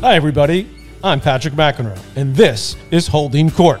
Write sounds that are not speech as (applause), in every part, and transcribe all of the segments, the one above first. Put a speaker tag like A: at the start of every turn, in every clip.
A: Hi, everybody. I'm Patrick McEnroe, and this is Holding Court.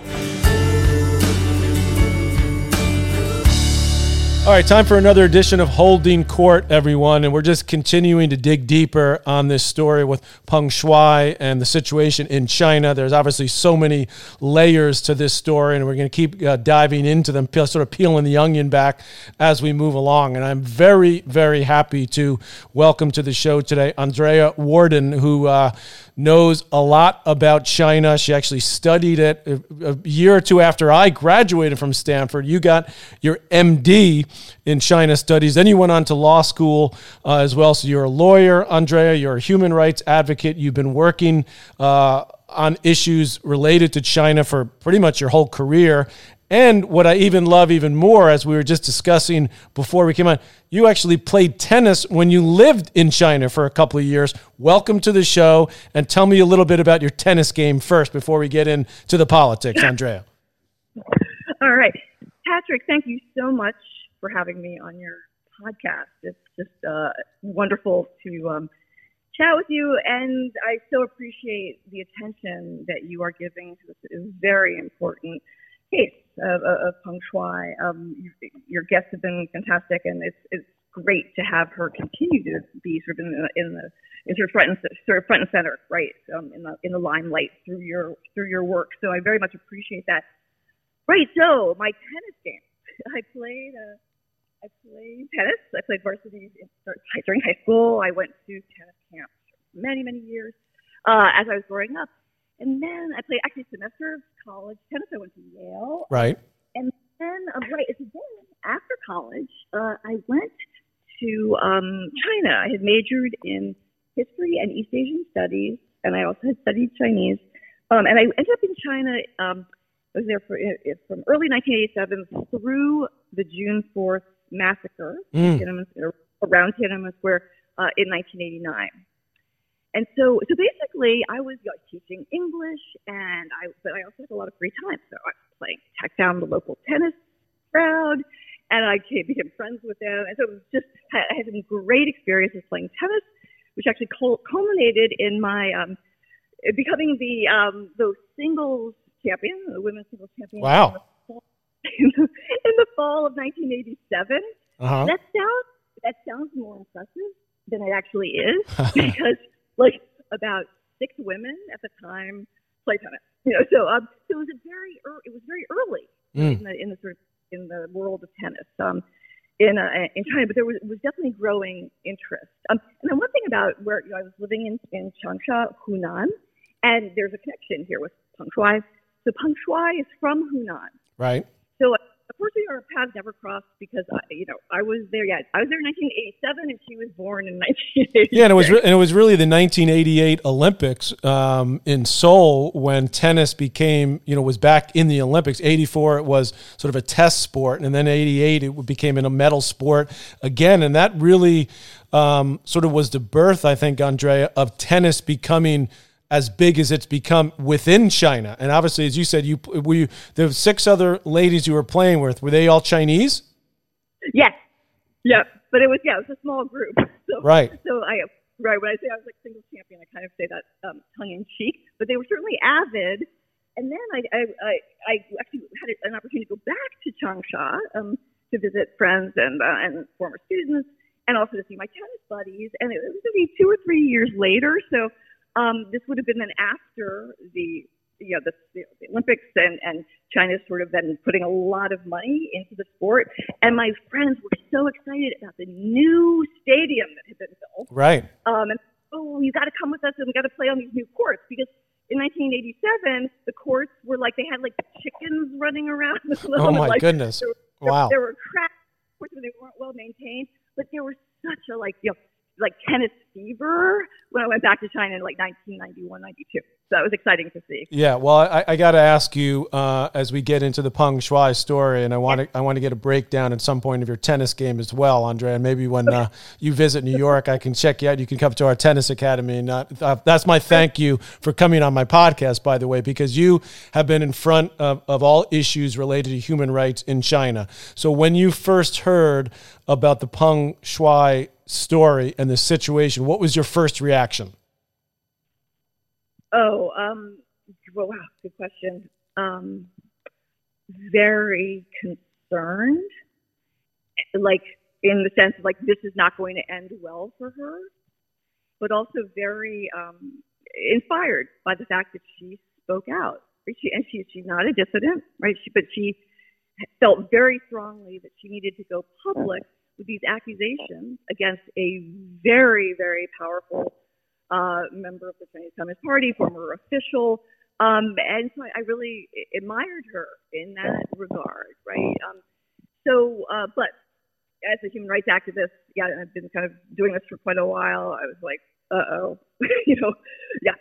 A: All right, time for another edition of Holding Court, everyone. And we're just continuing to dig deeper on this story with Peng Shuai and the situation in China. There's obviously so many layers to this story, and we're going to keep uh, diving into them, sort of peeling the onion back as we move along. And I'm very, very happy to welcome to the show today Andrea Worden, who uh, knows a lot about China. She actually studied it a, year or two after I graduated from Stanford. You got your MA in China studies. Then you went on to law school uh, as well. So you're a lawyer, Andrea. You're a human rights advocate. You've been working. Uh, on issues related to China for pretty much your whole career. And what I even love even more, as we were just discussing before we came on, you actually played tennis when you lived in China for a couple of years. Welcome to the show, and tell me a little bit about your tennis game first before we get into the politics, Andrea. (laughs)
B: All right, Patrick, thank you so much for having me on your podcast. It's just uh, wonderful to um, chat with you, and I so appreciate the attention that you are giving to this It is very important case of, of Peng Shuai. Um, your guests have been fantastic, and it's, it's great to have her continue to be sort of in the, in the in sort of front and sort of front and center, right, um, in the in the limelight through your through your work. So I very much appreciate that. Right. So my tennis game. (laughs) I played. Uh, I played tennis. I played varsity during high school. I went to tennis camps for many many years uh, as I was growing up. And then I played actually a semester of college tennis. I went to Yale.
A: Right.
B: And then, um, right, so then after college, uh, I went to um, China. I had majored in history and East Asian studies, and I also had studied Chinese. Um, and I ended up in China. Um, I was there for, uh, from early 1987 through the June 4th massacre mm. Tiananmen, around Tiananmen Square uh, in 1989. And so, so basically, I was you know, teaching English, and I, but I also had a lot of free time. So I was playing, I found the local tennis crowd, and I became friends with them. And so it was just, I had some great experiences playing tennis, which actually culminated in my um, becoming the um, the singles champion, the women's singles champion.
A: Wow.
B: In the, (laughs) in the fall of 1987.
A: Uh-huh.
B: That sounds that sounds more impressive than it actually is (laughs) because like about six women at the time play tennis. You know, so um, so it was a very er- it was very early mm. in the in the sort of in the world of tennis. Um, in uh, in China, but there was, was definitely growing interest. Um, and then one thing about where you know, I was living in in Changsha, Hunan, and there's a connection here with Peng Shuai. So Peng Shuai is from Hunan.
A: Right.
B: So unfortunately, our paths never crossed because I, you know I was there. Yeah, I was there in 1987, and she was born in (laughs) 1988.
A: Yeah, and it was re- and it was really the 1988 Olympics um, in Seoul when tennis became you know was back in the Olympics. 84 it was sort of a test sport, and then 88 it became a medal sport again, and that really um, sort of was the birth, I think, Andrea, of tennis becoming as big as it's become within China. And obviously, as you said, you were you, there were six other ladies you were playing with. Were they all Chinese?
B: Yes. Yep. But it was yeah, it was a small group. (laughs) So,
A: right.
B: So I right when I say I was like single champion, I kind of say that um, tongue in cheek. But they were certainly avid. And then I I, I, I actually had an opportunity to go back to Changsha um, to visit friends and uh, and former students, and also to see my tennis buddies. And it was maybe two or three years later. So um, this would have been then after the you know the, the Olympics and and China's sort of been putting a lot of money into the sport, and my friends were so excited about the new stadium that had been built.
A: Right.
B: Um, and oh, you got to come with us, and we got to play on these new courts because in 1987 the courts were like they had like chickens running around. (laughs)
A: oh my
B: like,
A: goodness!
B: There,
A: wow.
B: There, there were cracks. They weren't well maintained, but there was such a like you know like tennis fever when I went back to China in like 1991, 92. So that was exciting to see.
A: Yeah, well, I, I got to ask you uh, as we get into the Peng Shuai story, and I want to I want to get a breakdown at some point of your tennis game as well, Andre. And maybe when uh, (laughs) you visit New York, I can check you out. You can come to our tennis academy, and uh, uh, that's my thank you for coming on my podcast, by the way, because you have been in front of, of all issues related to human rights in China. So when you first heard about the Peng Shuai story and the situation, what was your first reaction?
B: Oh, um, well, wow, good question. Um, very concerned, like in the sense of like this is not going to end well for her, but also very um, inspired by the fact that she spoke out. She, and she, she's not a dissident, right? She, but she felt very strongly that she needed to go public with these accusations against a very, very powerful uh, member of the Chinese Communist Party, former official. Um, and so I, really admired her in that regard, right? Um, so, uh, but as a human rights activist, yeah, I've been kind of doing this for quite a while. I was like, uh oh, (laughs) you know, yeah.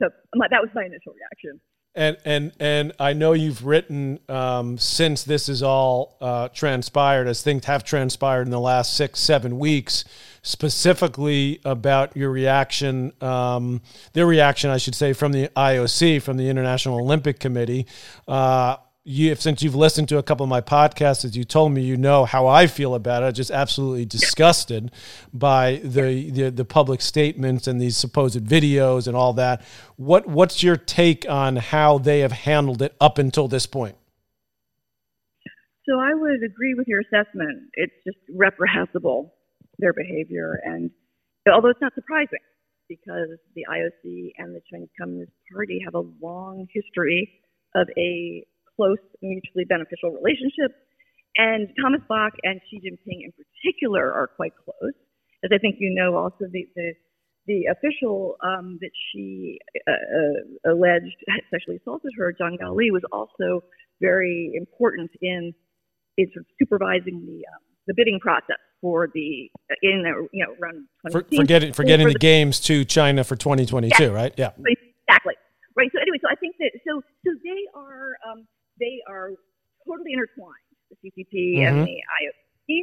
B: So that was my initial reaction.
A: And and and I know you've written um, since this is all uh, transpired, as things have transpired in the last six seven weeks, specifically about your reaction, um, their reaction, I should say, from the IOC, from the International Olympic Committee. Uh, you since you've listened to a couple of my podcasts as you told me you know how i feel about it. I'm just absolutely disgusted by the, the the public statements and these supposed videos and all that. What what's your take on how they have handled it up until this point?
B: So i would agree with your assessment. It's just reprehensible their behavior. And although it's not surprising because the ioc and the chinese communist party have a long history of a close, mutually beneficial relationship. And Thomas Bach and Xi Jinping in particular are quite close. As I think you know, also the, the, the official um, that she uh, uh, alleged sexually assaulted her, Zhang Gaoli, was also very important in, in sort of supervising the, um, the bidding process for the in the, you know around
A: for, for getting for the, the, games to China for 2022, right? Yeah,
B: exactly. Right. So anyway, so I think that so so they are um, they are totally intertwined, the CCP mm-hmm. and the IOC.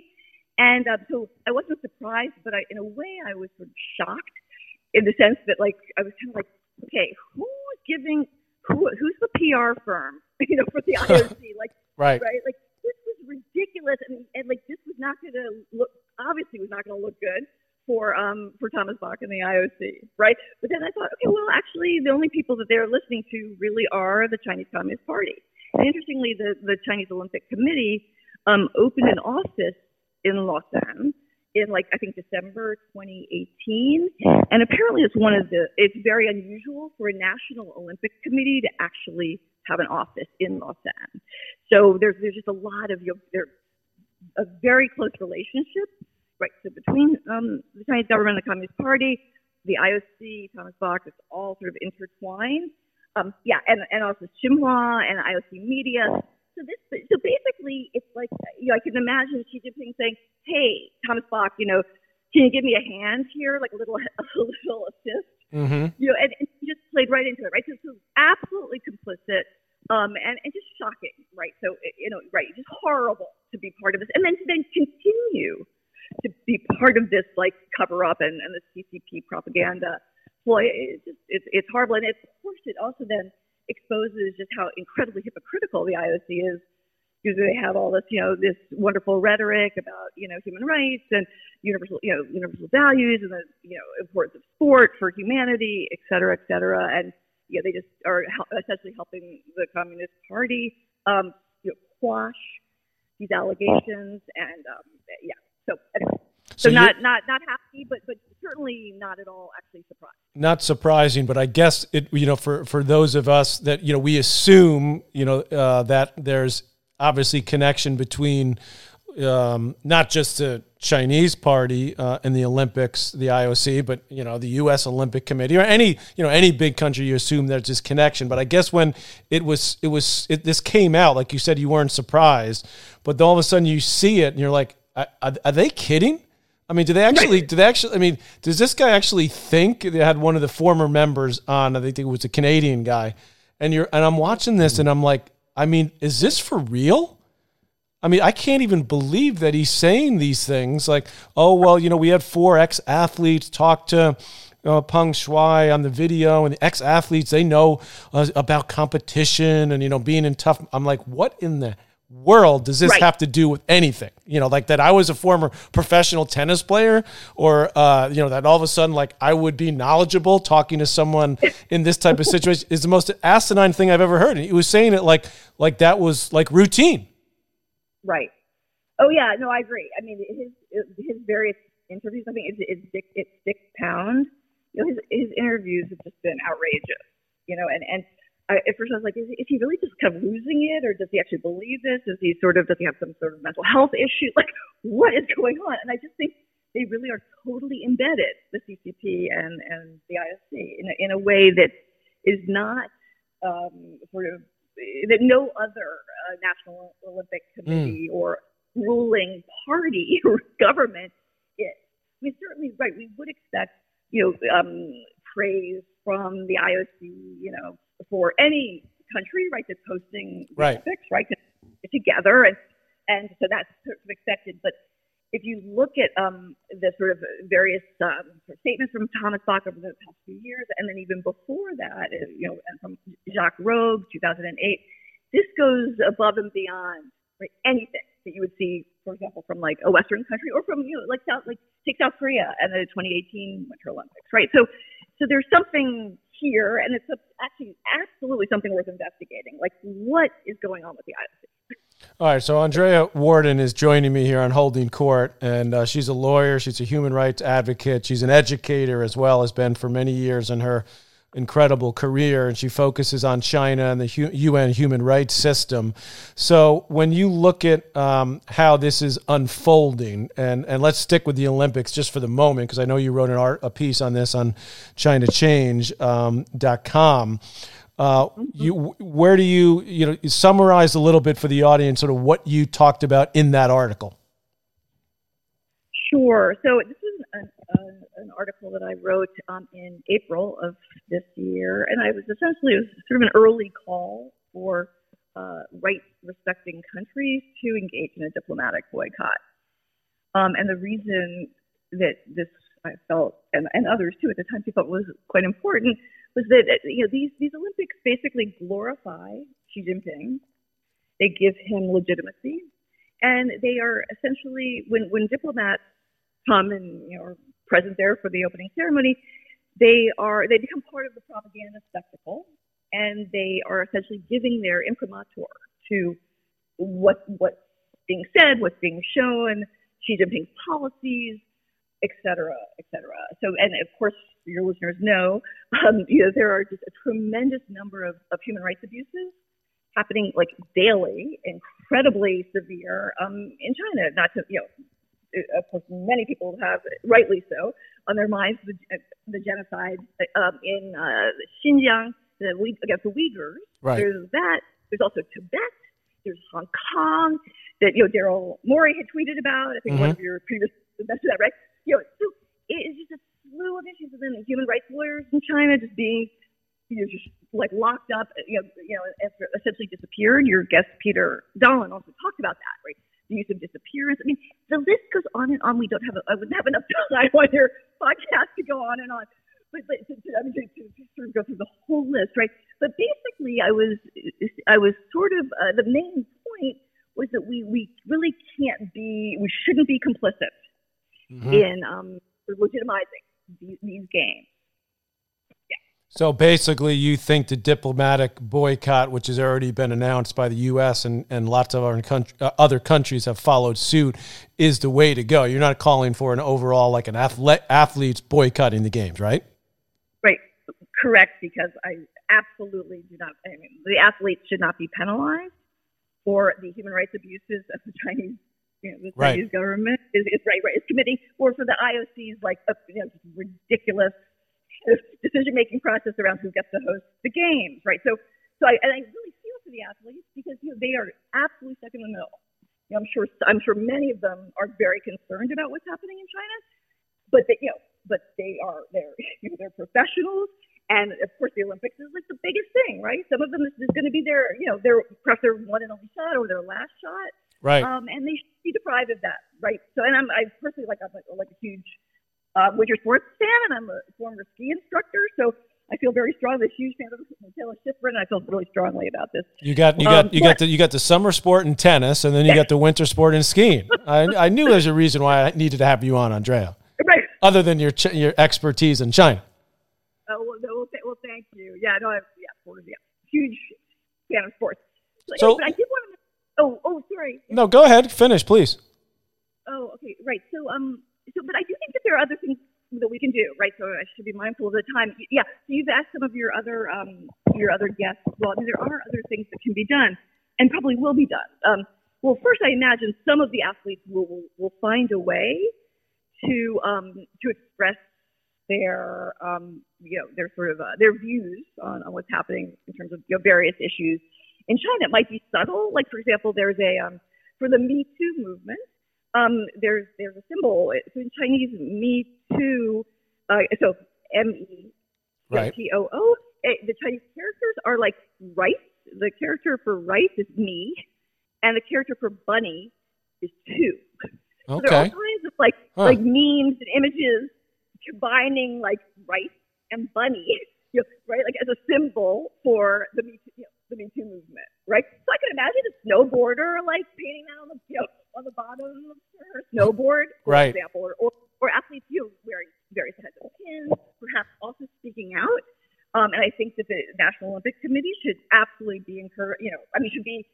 B: And uh, so I wasn't surprised, but I, in a way, I was sort of shocked in the sense that, like, I was kind of like, okay, who's giving, who, who's the PR firm, (laughs) you know, for the IOC? (laughs) Like,
A: right,
B: right, like this was ridiculous, and, and like this was not going to look, obviously, was not going to look good for um for Thomas Bach and the IOC, right? But then I thought, okay, well, actually, the only people that they're listening to really are the Chinese Communist Party. And interestingly, the, the Chinese Olympic Committee um, opened an office in Lausanne in like I think December 2018, and apparently it's one of the it's very unusual for a national Olympic committee to actually have an office in Lausanne. So there's there's just a lot of you know, there's a very close relationship, right? So between um, the Chinese government and the Communist Party, the IOC, Thomas Bach, it's all sort of intertwined. Um, yeah, and, and also Xinhua and IOC Media. So this, so basically, it's like you know, I can imagine Xi Jinping saying, "Hey, Thomas Bach, you know, can you give me a hand here, like a little, (laughs) a little assist?" Mm-hmm. You know, and, and he just played right into it, right? So, so absolutely complicit, um, and and just shocking, right? So you know, right, just horrible to be part of this, and then to then continue to be part of this like cover up and, and the CCP propaganda well, it's just it's, it's horrible, and of course it also then exposes just how incredibly hypocritical the IOC is because they have all this, you know, this wonderful rhetoric about, you know, human rights and universal, you know, universal values and the, you know, importance of sport for humanity, et cetera, et cetera. And, you know, they just are essentially helping the Communist Party, um, you know, quash these allegations. And, um, yeah, so anyway. So, so not not not happy, but but certainly not at all actually surprised.
A: Not surprising, but I guess it you know for for those of us that you know we assume you know uh, that there's obviously connection between um, not just the Chinese party uh, in the Olympics, the IOC, but you know the U.S. Olympic Committee or any you know any big country. You assume there's this connection, but I guess when it was it was it, this came out, like you said, you weren't surprised, but all of a sudden you see it and you're like, are, are they kidding? I mean, do they actually? Do they actually? I mean, does this guy actually think they had one of the former members on? I think it was a Canadian guy, and you're and I'm watching this and I'm like, I mean, is this for real? I mean, I can't even believe that he's saying these things. Like, oh well, you know, we had four ex athletes talk to uh, Peng Shuai on the video, and the ex athletes they know uh, about competition and you know being in tough. I'm like, what in the world does this
B: Right.
A: have to do with anything? You know, like that I was a former professional tennis player, or uh, you know, that all of a sudden like I would be knowledgeable talking to someone (laughs) in this type of situation is the most asinine thing I've ever heard. And he was saying it like like that was like routine.
B: Right. Oh yeah, no, I agree. I mean, his his various interviews. I think it's it's Dick it's Dick Pound. You know, his his interviews have just been outrageous. You know, and and I, at first I was like, is, is he really just kind of losing it, or does he actually believe this? Is he sort of does he have some sort of mental health issue? (laughs) Like, what is going on? And I just think they really are totally embedded the CCP and and the IOC in a, in a way that is not um, sort of that no other uh, National Olympic Committee or ruling party (laughs) or government is. I mean, certainly, right, we would expect, you know, um, praise from the IOC, you know, for any country, right, that's hosting the
A: Right.
B: Olympics, right, to get together, and and so that's sort of expected. But if you look at um, the sort of various um, sort of statements from Thomas Bach over the past few years, and then even before that, uh, you know, and from Jacques Rogge, 2008, this goes above and beyond right, anything that you would see, for example, from like a Western country or from you know, like South, like take South Korea and the 2018 Winter Olympics, right? So, so there's something here, and it's actually absolutely something worth investigating. Like, what is going on with the IOC?
A: All right, so Andrea Worden is joining me here on Holding Court, and uh, she's a lawyer. She's a human rights advocate. She's an educator as well, has been for many years in her incredible career, and she focuses on China and the UN human rights system. So, when you look at um, how this is unfolding, and, and let's stick with the Olympics just for the moment, because I know you wrote an art, a piece on this on ChinaChange.com. dot com. Uh, you, where do you, you know, summarize a little bit for the audience, sort of what you talked about in that article?
B: Sure. So this is an, article that I wrote um, in April of this year, and I was essentially was sort of an early call for uh, right-respecting countries to engage in a diplomatic boycott. Um, and the reason that this I felt, and, and others too at the time, felt was quite important, was that uh, you know these these Olympics basically glorify Xi Jinping. They give him legitimacy, and they are essentially when when diplomats come and you know present there for the opening ceremony, they are they become part of the propaganda spectacle, and they are essentially giving their imprimatur to what what's being said, what's being shown, Xi Jinping's policies, et cetera, et cetera. So, and of course, your listeners know, um, (laughs) you know, there are just a tremendous number of, of human rights abuses happening like daily, incredibly severe um, in China. Not to, you know, of course, many people have, rightly so, on their minds the, the genocide um, in uh, Xinjiang the, against the Uyghurs.
A: Right.
B: There's that. There's also Tibet. There's Hong Kong that you know Daryl Morey had tweeted about. I think one of your previous mentioned that, right? You know, so it is just a slew of issues, and then the human rights lawyers in China just being you know, just like locked up, you know, you know, essentially disappeared. Your guest Peter Dahlin also talked about that, right? The use of disappearance. I mean, the list goes on and on. We don't have, a, I wouldn't have enough (laughs) time on your podcast to go on and on. But, but to, to, I mean, to, to, sort of go through the whole list, right? But basically, I was, I was sort of uh, the main point was that we we really can't be, we shouldn't be complicit in um, legitimizing these, these games.
A: So basically, you think the diplomatic boycott, which has already been announced by the U.S. and, and lots of our country, uh, other countries have followed suit, is the way to go. You're not calling for an overall, like an athlete, athletes boycotting the games, right?
B: Right, correct, because I absolutely do not, I mean, the athletes should not be penalized for the human rights abuses of the Chinese, you know, the
A: Right.
B: Chinese government is, is right, right, is committing, or for the IOC's like, uh, you know, just ridiculous decision-making process around who gets to host the games, right? So, so I, and I really feel for the athletes because you know they are absolutely stuck in the middle. You know, I'm sure, I'm sure many of them are very concerned about what's happening in China, but they, you know, but they are they're (laughs) you know, they're professionals, and of course the Olympics is like the biggest thing, right? Some of them this is going to be their you know their perhaps their one and only shot or their last shot,
A: Right.
B: um, and they should be deprived of that, right? So, and I'm I personally like I'm like, like a huge uh, winter sports fan, and I'm a former ski instructor, so I feel very strongly. A huge fan of Taylor Shiffrin, and I feel really strongly about this.
A: You got you got um, you got the you got the summer sport in tennis, and then you got the winter sport in skiing. (laughs) I, I knew there's a reason why I needed to have you on, Andrea.
B: Right.
A: Other than your your expertise in China.
B: Oh well, no, well, thank you. Yeah, no, I, yeah, yeah, huge fan of sports. So, but I did want to. Oh, oh, sorry.
A: No, go ahead. Finish, please.
B: Oh, okay, right. So, um, so, but I do there are other things that we can do, right? So I should be mindful of the time. Yeah. So you've asked some of your other um, your other guests. Well, I mean, there are other things that can be done, and probably will be done. Um, well, first, I imagine some of the athletes will will, will find a way to um, to express their um, you know their sort of uh, their views on, on what's happening in terms of you know, various issues in China. It might be subtle, like for example, there's a um, for the Me Too movement um, there's there's a symbol. So in Chinese, me too. Uh, so M E T O O. The Chinese characters are like rice. The character for rice is me, and the character for bunny is two.
A: Okay.
B: So there are all kinds of like huh. like memes and images combining like rice and bunny, (laughs) you know, right? Like as a symbol for the Me Too, you know, the Me Too movement, right? So I can imagine a snowboarder like painting that on the you know on the bottom of her snowboard, for
A: right.
B: example, or, or, or athletes you know, wearing various heads of pins, perhaps also speaking out. Um, and I think that the National Olympic Committee should absolutely be encouraged. You know, I mean, should be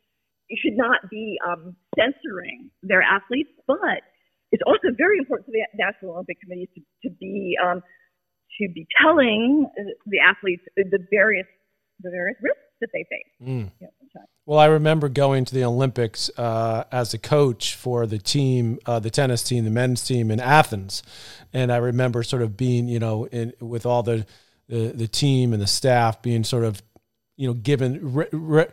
B: it should not be um, censoring their athletes, but it's also very important for the National Olympic Committee to, to be um, to be telling the athletes the various the various risks that they face. Mm. You know,
A: well, I remember going to the Olympics uh, as a coach for the team, uh, the tennis team, the men's team in Athens, and I remember sort of being, you know, in, with all the, the, the team and the staff being sort of, you know, given re, re,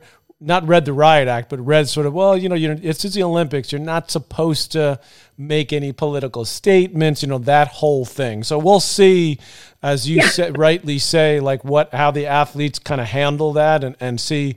A: not read the riot act, but read sort of, well, you know, you're, it's just the Olympics. You're not supposed to make any political statements, you know, that whole thing. So we'll see, as you yeah. said, rightly say, like what, how the athletes kind of handle that and, and see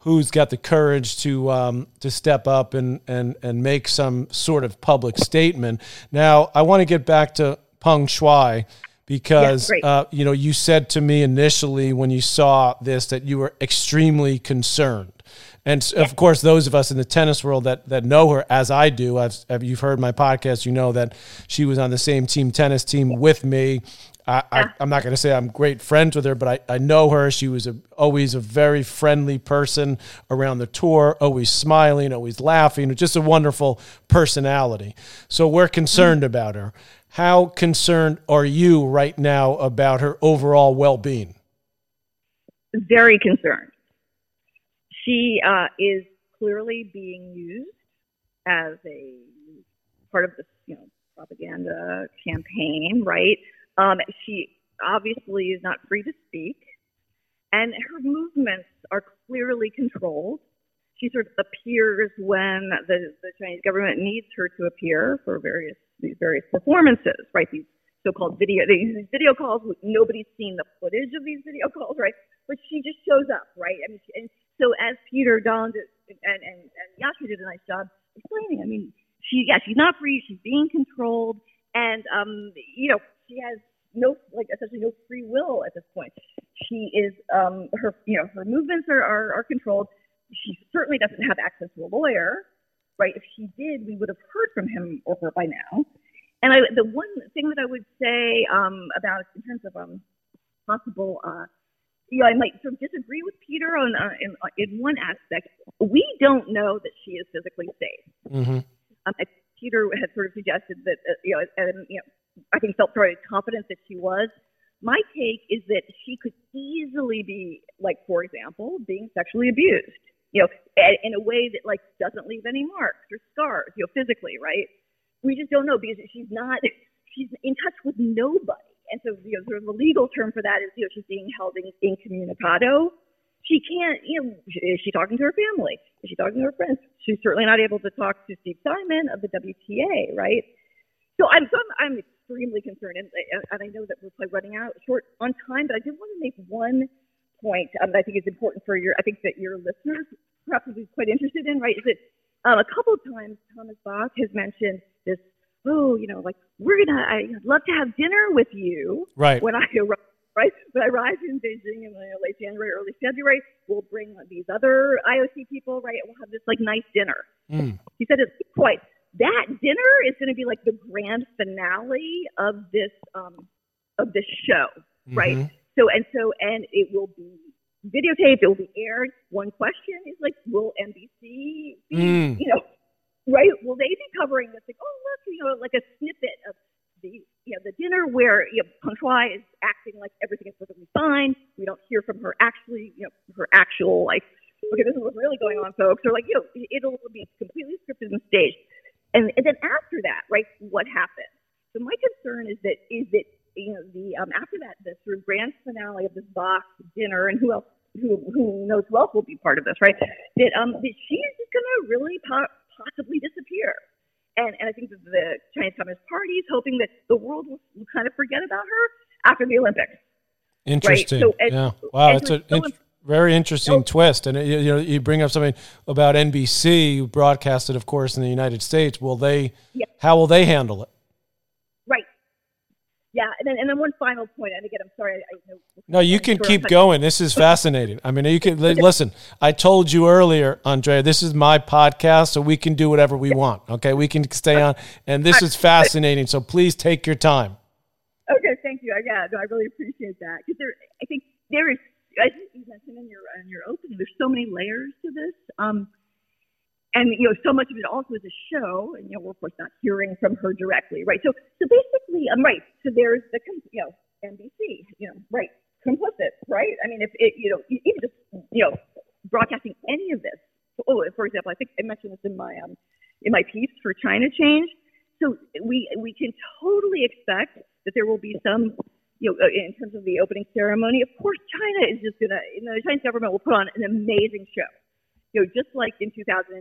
A: who's got the courage to, um, to step up and, and, and make some sort of public statement. Now, I want to get back to Peng Shuai because yeah, uh, you know you said to me initially when you saw this that you were extremely concerned and of course, those of us in the tennis world that that know her as I do, I've, you've heard my podcast, you know that she was on the same team tennis team with me. I, am not going to say I'm great friends with her, but I, I know her. She was a, always a very friendly person around the tour, always smiling, always laughing, just a wonderful personality. So we're concerned mm-hmm. about her. How concerned are you right now about her overall well being?
B: Very concerned she uh, is clearly being used as a part of this, you know, propaganda campaign, right? Um, she obviously is not free to speak, and her movements are clearly controlled. She sort of appears when the, the Chinese government needs her to appear for various these various performances, right? These so-called video these video calls. Nobody's seen the footage of these video calls, right? But she just shows up, right? I mean, and so as Peter Dahlin and, and, and Yaxue did a nice job explaining, I mean, she, yeah, she's not free. She's being controlled. And, um, you know, she has no, like, essentially no free will at this point. She is, um, her, you know, her movements are, are, are controlled. She certainly doesn't have access to a lawyer, right? If she did, we would have heard from him or her by now. And I, the one thing that I would say um, about in terms of um, possible uh, you know, I might sort of disagree with Peter on uh, in, uh, in one aspect. We don't know that she is physically safe. Mm-hmm. Um, Peter had sort of suggested that, uh, you know, and you know, I think felt very confident that she was. My take is that she could easily be, like, for example, being sexually abused. You know, in a way that like doesn't leave any marks or scars. You know, physically, right? We just don't know because she's not. She's in touch with nobody and so, you know, sort of the legal term for that is, you know, she's being held in incommunicado. She can't, you know, is she talking to her family? Is she talking to her friends? She's certainly not able to talk to Steve Simon of the WTA, right? So I'm, so I'm, I'm extremely concerned, and, and I know that we're probably running out short on time, but I did want to make one point um, that I think is important for your, I think that your listeners perhaps would be quite interested in, right? Is that um, a couple of times Thomas Bach has mentioned this oh, you know, like we're gonna, I'd love to have dinner with you.
A: Right.
B: When I (laughs) arrive, right? when I arrive in Beijing in uh, late January, early February, we'll bring these other IOC people, right? We'll have this like nice dinner. Mm. He said it's quite that dinner is going to be like the grand finale of this um, of this show, right? Mm-hmm. So and so and it will be videotaped. It will be aired. One question is like, will NBC, be, mm. you know, right? Will they be covering this? Like, oh look, you know, like a snippet of the you know the dinner where you know Peng Shuai is acting like everything is perfectly fine. We don't hear from her actually, you know, her actual like, okay, this is what's really going on, folks. Or like, you know, it'll be completely scripted and staged. And, and then after that, right, what happens? So my concern is that is that you know the um, after that the sort of grand finale of this Bach's dinner and who else who who knows who else will be part of this, right? That um that she is just going to really po- possibly disappear. And, and I think that the Chinese Communist Party is hoping that the world will, will kind of forget about her after the Olympics.
A: Interesting. Right? So, and, yeah. Wow. It's a so very interesting twist. And you, you, know, you bring up something about NBC, broadcasted, of course, in the United States. Will they? Yeah. How will they handle it?
B: Right. Yeah, and then and then one final point, and again, I'm sorry. I, I
A: no, you can keep going. This is fascinating. I mean, you can listen. I told you earlier, Andrea. This is my podcast, so we can do whatever we want. Okay, we can stay on, and this is fascinating. So please take your time.
B: Okay, thank you. Yeah, no, I really appreciate that because there, I think there is as you mentioned in your in your opening, there's so many layers to this. Um, and you know, so much of it also is a show, and you know, we're of course not hearing from her directly, right? So, so basically, um, right. So there's the you know NBC, you know, right, complicit, right? I mean, if it, you know, even just you know, broadcasting any of this. Oh, for example, I think I mentioned this in my um in my piece for China Change. So we we can totally expect that there will be some you know, uh, in terms of the opening ceremony, of course, China is just gonna, you know, the Chinese government will put on an amazing show. You know, just like in 2008,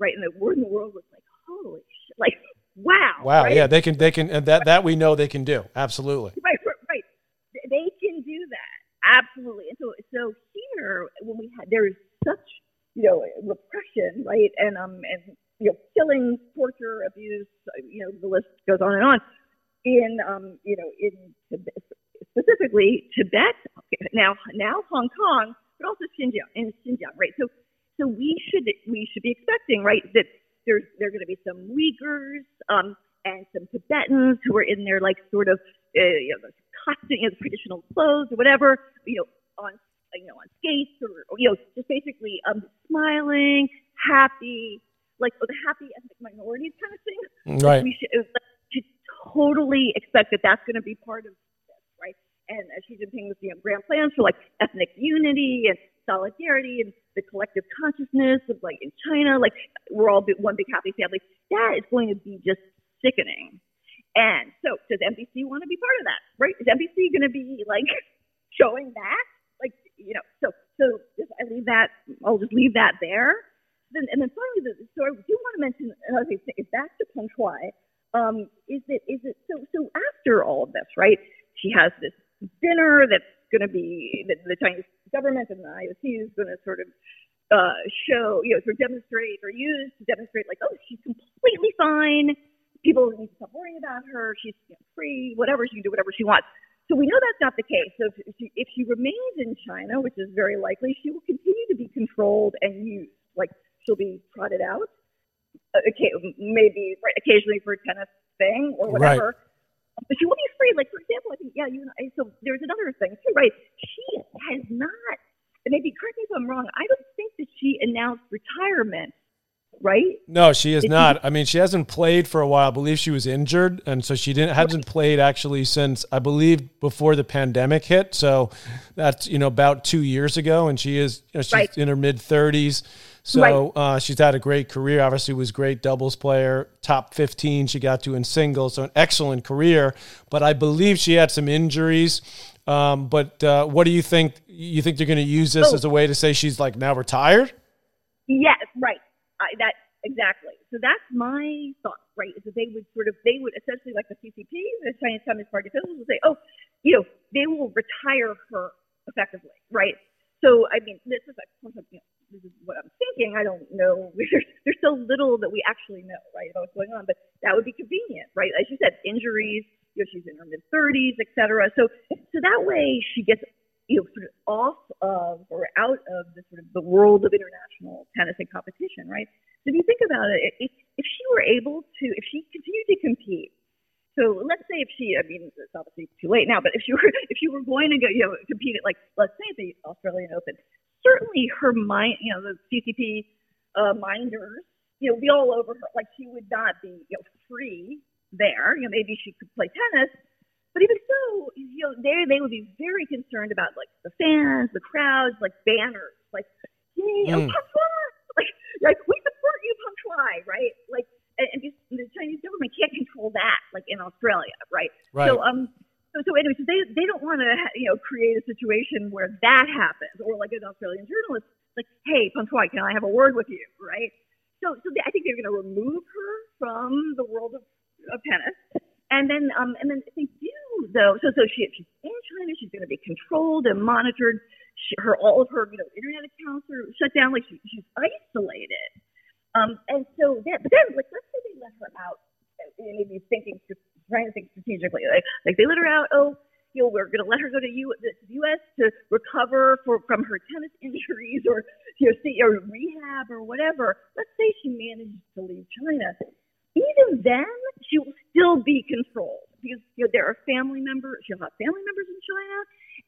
B: right? And the word in the world was like, holy shit, like, wow.
A: Wow. Right? Yeah, they can, they can, and that that we know they can do. Absolutely.
B: Right, right. They can do that. Absolutely. And so, so here, when we had, there is such, you know, repression, right, and um, and you know, killing, torture, abuse, you know, the list goes on and on in um, you know in specifically Tibet now now Hong Kong, but also Xinjiang in Xinjiang, right? So so we should we should be expecting right that there's there are going to be some Uyghurs um, and some Tibetans who are in their like sort of uh, you know costume, you know, traditional clothes or whatever, you know on you know on skates or, you know just basically um, smiling, happy, like oh, the happy ethnic minorities kind of thing.
A: Right.
B: We should, like, should totally expect that that's going to be part of? And uh, Xi Jinping's you know, grand plans for like ethnic unity and solidarity and the collective consciousness of like in China, like we're all one big happy family. That is going to be just sickening. And so, does NBC want to be part of that? Right? Is NBC going to be like (laughs) showing that? Like, you know, so so just I leave that. I'll just leave that there. Then and then finally, the, so I do want to mention another thing. Back to Peng Shuai um, is it is it so so after all of this, right? She has this dinner that's going to be the, the Chinese government and the IOC is going to sort of uh, show, you know, sort of demonstrate or use to demonstrate like, oh, she's completely fine. People need to stop worrying about her. She's you know, free, whatever. She can do whatever she wants. So we know that's not the case. So if she, if she remains in China, which is very likely, she will continue to be controlled and used. Like she'll be trotted out okay, maybe right, occasionally for a tennis thing or whatever. Right. But she will be free. Like for example, I think yeah, you. I, so there's another thing too, right? She has not. and Maybe correct me if I'm wrong. I don't think that she announced retirement right?
A: No, she is Did not. She, I mean, she hasn't played for a while. I believe she was injured, and so she didn't hasn't played actually since I believe before the pandemic hit. So that's you know about two years ago, and she is you know, she's right. in her mid thirties. So right. uh, she's had a great career. Obviously, was great doubles player, top fifteen. She got to in singles, so an excellent career. But I believe she had some injuries. Um, but uh, what do you think? You think they're going to use this oh. as a way to say she's like now retired?
B: Yes, right. I, that exactly. So that's my thought, right? Is that they would sort of they would essentially like the CCP, the Chinese Communist Party officials, would say, oh, you know, they will retire her effectively, right? So I mean, this is like you know, this is what I'm thinking. I don't know. (laughs) There's, there's so little that we actually know, right, about what's going on. But that would be convenient, right? As you said, injuries, you know, she's in her mid 30s, et cetera. So, so that way she gets you know, sort of off of or out of the sort of the world of international tennis and competition, right? So if you think about it, if, if she were able to, if she continued to compete, so let's say if she, I mean, it's obviously too late now, but if she were, (laughs) if she were going to go, you know, compete at like, let's say the Australian Open, certainly her mind, you know, the CCP uh, minders, you know, be all over her. Like she would not be, you know, free there. You know, maybe she could play tennis, but even so, you know, they they would be very concerned about like the fans, the crowds, like banners, like yay, mm. oh, (laughs) like like we support you, Shuai, right? Like and, and the Chinese government can't control that, like in Australia, right?
A: Right.
B: So um. So, so anyway, so they they don't want to you know create a situation where that happens, or like an Australian journalist like, hey, Shuai, can I have a word with you, right? So, so they, I think they're going to remove her from the world of, of tennis, and then um and then if they do though so so she she's in China she's going to be controlled and monitored. She, her all of her you know internet accounts are shut down like she, she's isolated. Um and so that but then like let's say they let her out and maybe thinking trying to think strategically like like they let her out oh you know we're going to let her go to U, the U.S. to recover for, from her tennis (laughs) injuries or you know see or rehab or whatever let's say she manages to leave China even then, she will still be controlled because you know there are family members. She'll have family members in China,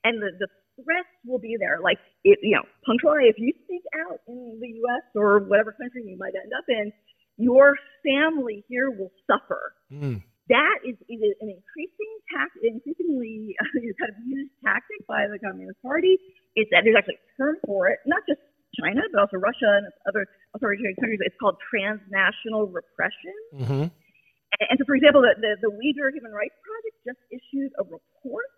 B: and the the threats will be there. Like it, you know, Shuai, if you speak out in the U.S. or whatever country you might end up in, your family here will suffer. Mm. That is, is an increasing tact, increasingly (laughs) uh, kind of used tactic by the Communist Party. It's that there's actually a term for it, not just China, but also Russia and other authoritarian countries. It's called transnational repression. Mm-hmm. And, and, so, for example, the, the, the Uyghur Human Rights Project just issued a report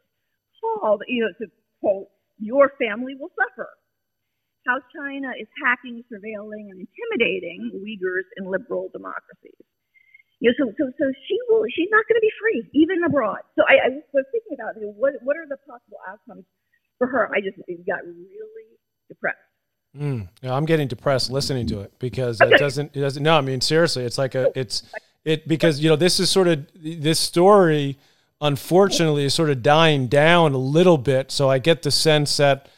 B: called, you know, to quote, "Your family will suffer." How China is hacking, surveilling, and intimidating Uyghurs in liberal democracies. You know, so, so, so she will, she's not going to be free, even abroad. So I, I was thinking about you know, what, what are the possible outcomes for her. I just got really depressed.
A: Mm. Yeah, I'm getting depressed listening to it because it doesn't. It doesn't. No, I mean seriously, it's like a. It's it because you know this is sort of this story. Unfortunately, is sort of dying down a little bit. So I get the sense that.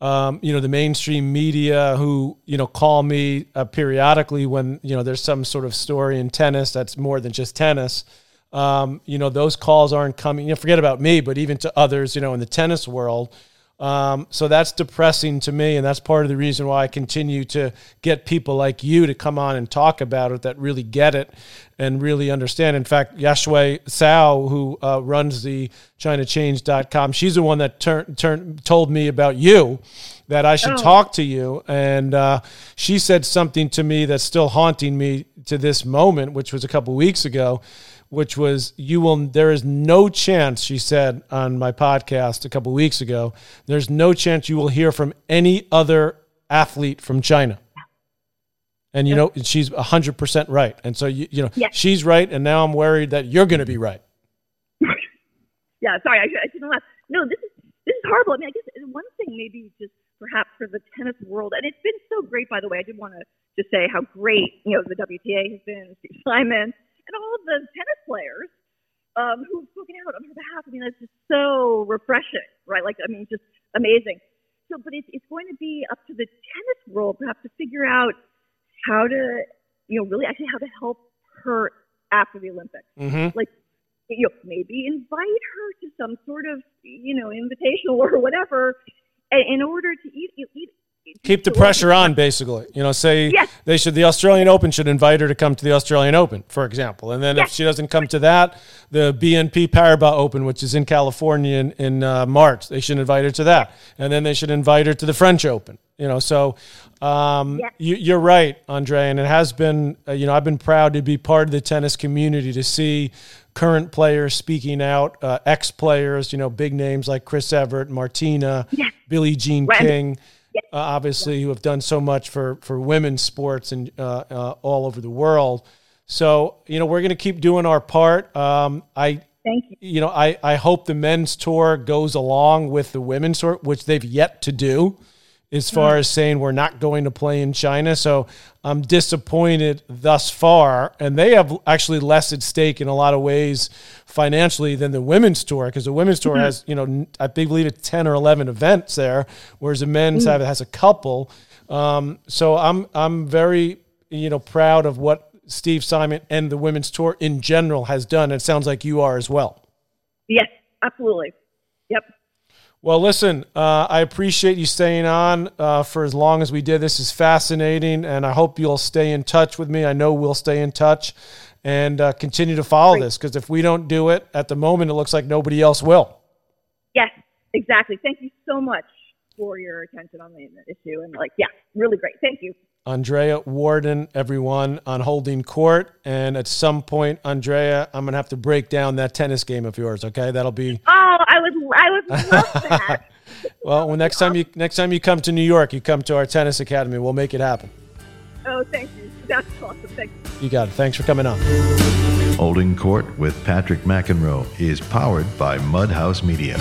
A: Um, you know the mainstream media who you know call me uh, periodically when you know there's some sort of story in tennis that's more than just tennis. Um, you know those calls aren't coming. You know, forget about me, but even to others, you know, in the tennis world, um, so that's depressing to me, and that's part of the reason why I continue to get people like you to come on and talk about it that really get it and really understand. In fact, Yaxue Cao, who uh, runs the ChinaChange.com, she's the one that turn, turn, told me about you that I should oh. talk to you, and uh, she said something to me that's still haunting me to this moment, which was a couple weeks ago which was you will there is no chance she said on my podcast a couple weeks ago there's no chance you will hear from any other athlete from China. And you know she's 100% right. And so you you know yes. she's right and now I'm worried that you're going to be right. (laughs)
B: yeah, sorry, I, I shouldn't laugh. No, this is this is horrible. I mean, I guess uh, one thing maybe just perhaps for the tennis world, and it's been so great, by the way. I did want to just say how great you know the WTA has been, Steve Simon, and all of the tennis players um, who've spoken out on her behalf. I mean, that's just so refreshing, right? Like, I mean, just amazing. So, but it's, it's going to be up to the tennis world perhaps to figure out how to, you know, really actually how to help her after the Olympics. Mm-hmm. Like, you know, maybe invite her to some sort of, you know, invitational (laughs) or whatever, in order to eat, eat
A: keep the pressure on basically you know say (laughs) yes. they should the australian open should invite her to come to the australian open for example and then yes. if she doesn't come to that the bnp paribas open which is in california in, in uh, march they should invite her to that and then they should invite her to the french open you know so um, yes. you, are right andre and it has been uh, you know i've been proud to be part of the tennis community to see current players speaking out uh, ex-players you know big names like chris evert martina billie jean king uh, obviously, who have done so much for for women's sports and uh, uh, all over the world. So you know, we're going to keep doing our part. Um, I
B: thank you.
A: You know, I I hope the men's tour goes along with the women's tour, which they've yet to do. As far as saying we're not going to play in China. So I'm disappointed thus far. And they have actually less at stake in a lot of ways financially than the women's tour because the women's tour mm-hmm. has, you know, I believe it's 10 or 11 events there, whereas the men's mm. have, has a couple. Um, so I'm, I'm very, you know, proud of what Steve Simon and the women's tour in general has done. It sounds like you are as well.
B: Yes, absolutely. Yep.
A: Well, listen, uh, I appreciate you staying on uh, for as long as we did. This is fascinating, and I hope you'll stay in touch with me. I know we'll stay in touch and uh, continue to follow Great. this because if we don't do it at the moment, it looks like nobody else will.
B: Yes, exactly. Thank you so much for your attention on the issue. And, like, yeah, really great. Thank you.
A: Andrea Worden, everyone, on holding court. And at some point, Andrea, I'm going to have to break down that tennis game of yours. Okay, that'll be.
B: Oh, I would, I would love (laughs) that.
A: well, well, next time you next time you come to New York, you come to our tennis academy. We'll make it happen.
B: Oh, thank you. That's awesome. Thank you.
A: You got it. Thanks for coming on.
C: Holding Court with Patrick McEnroe is powered by Mudhouse Media.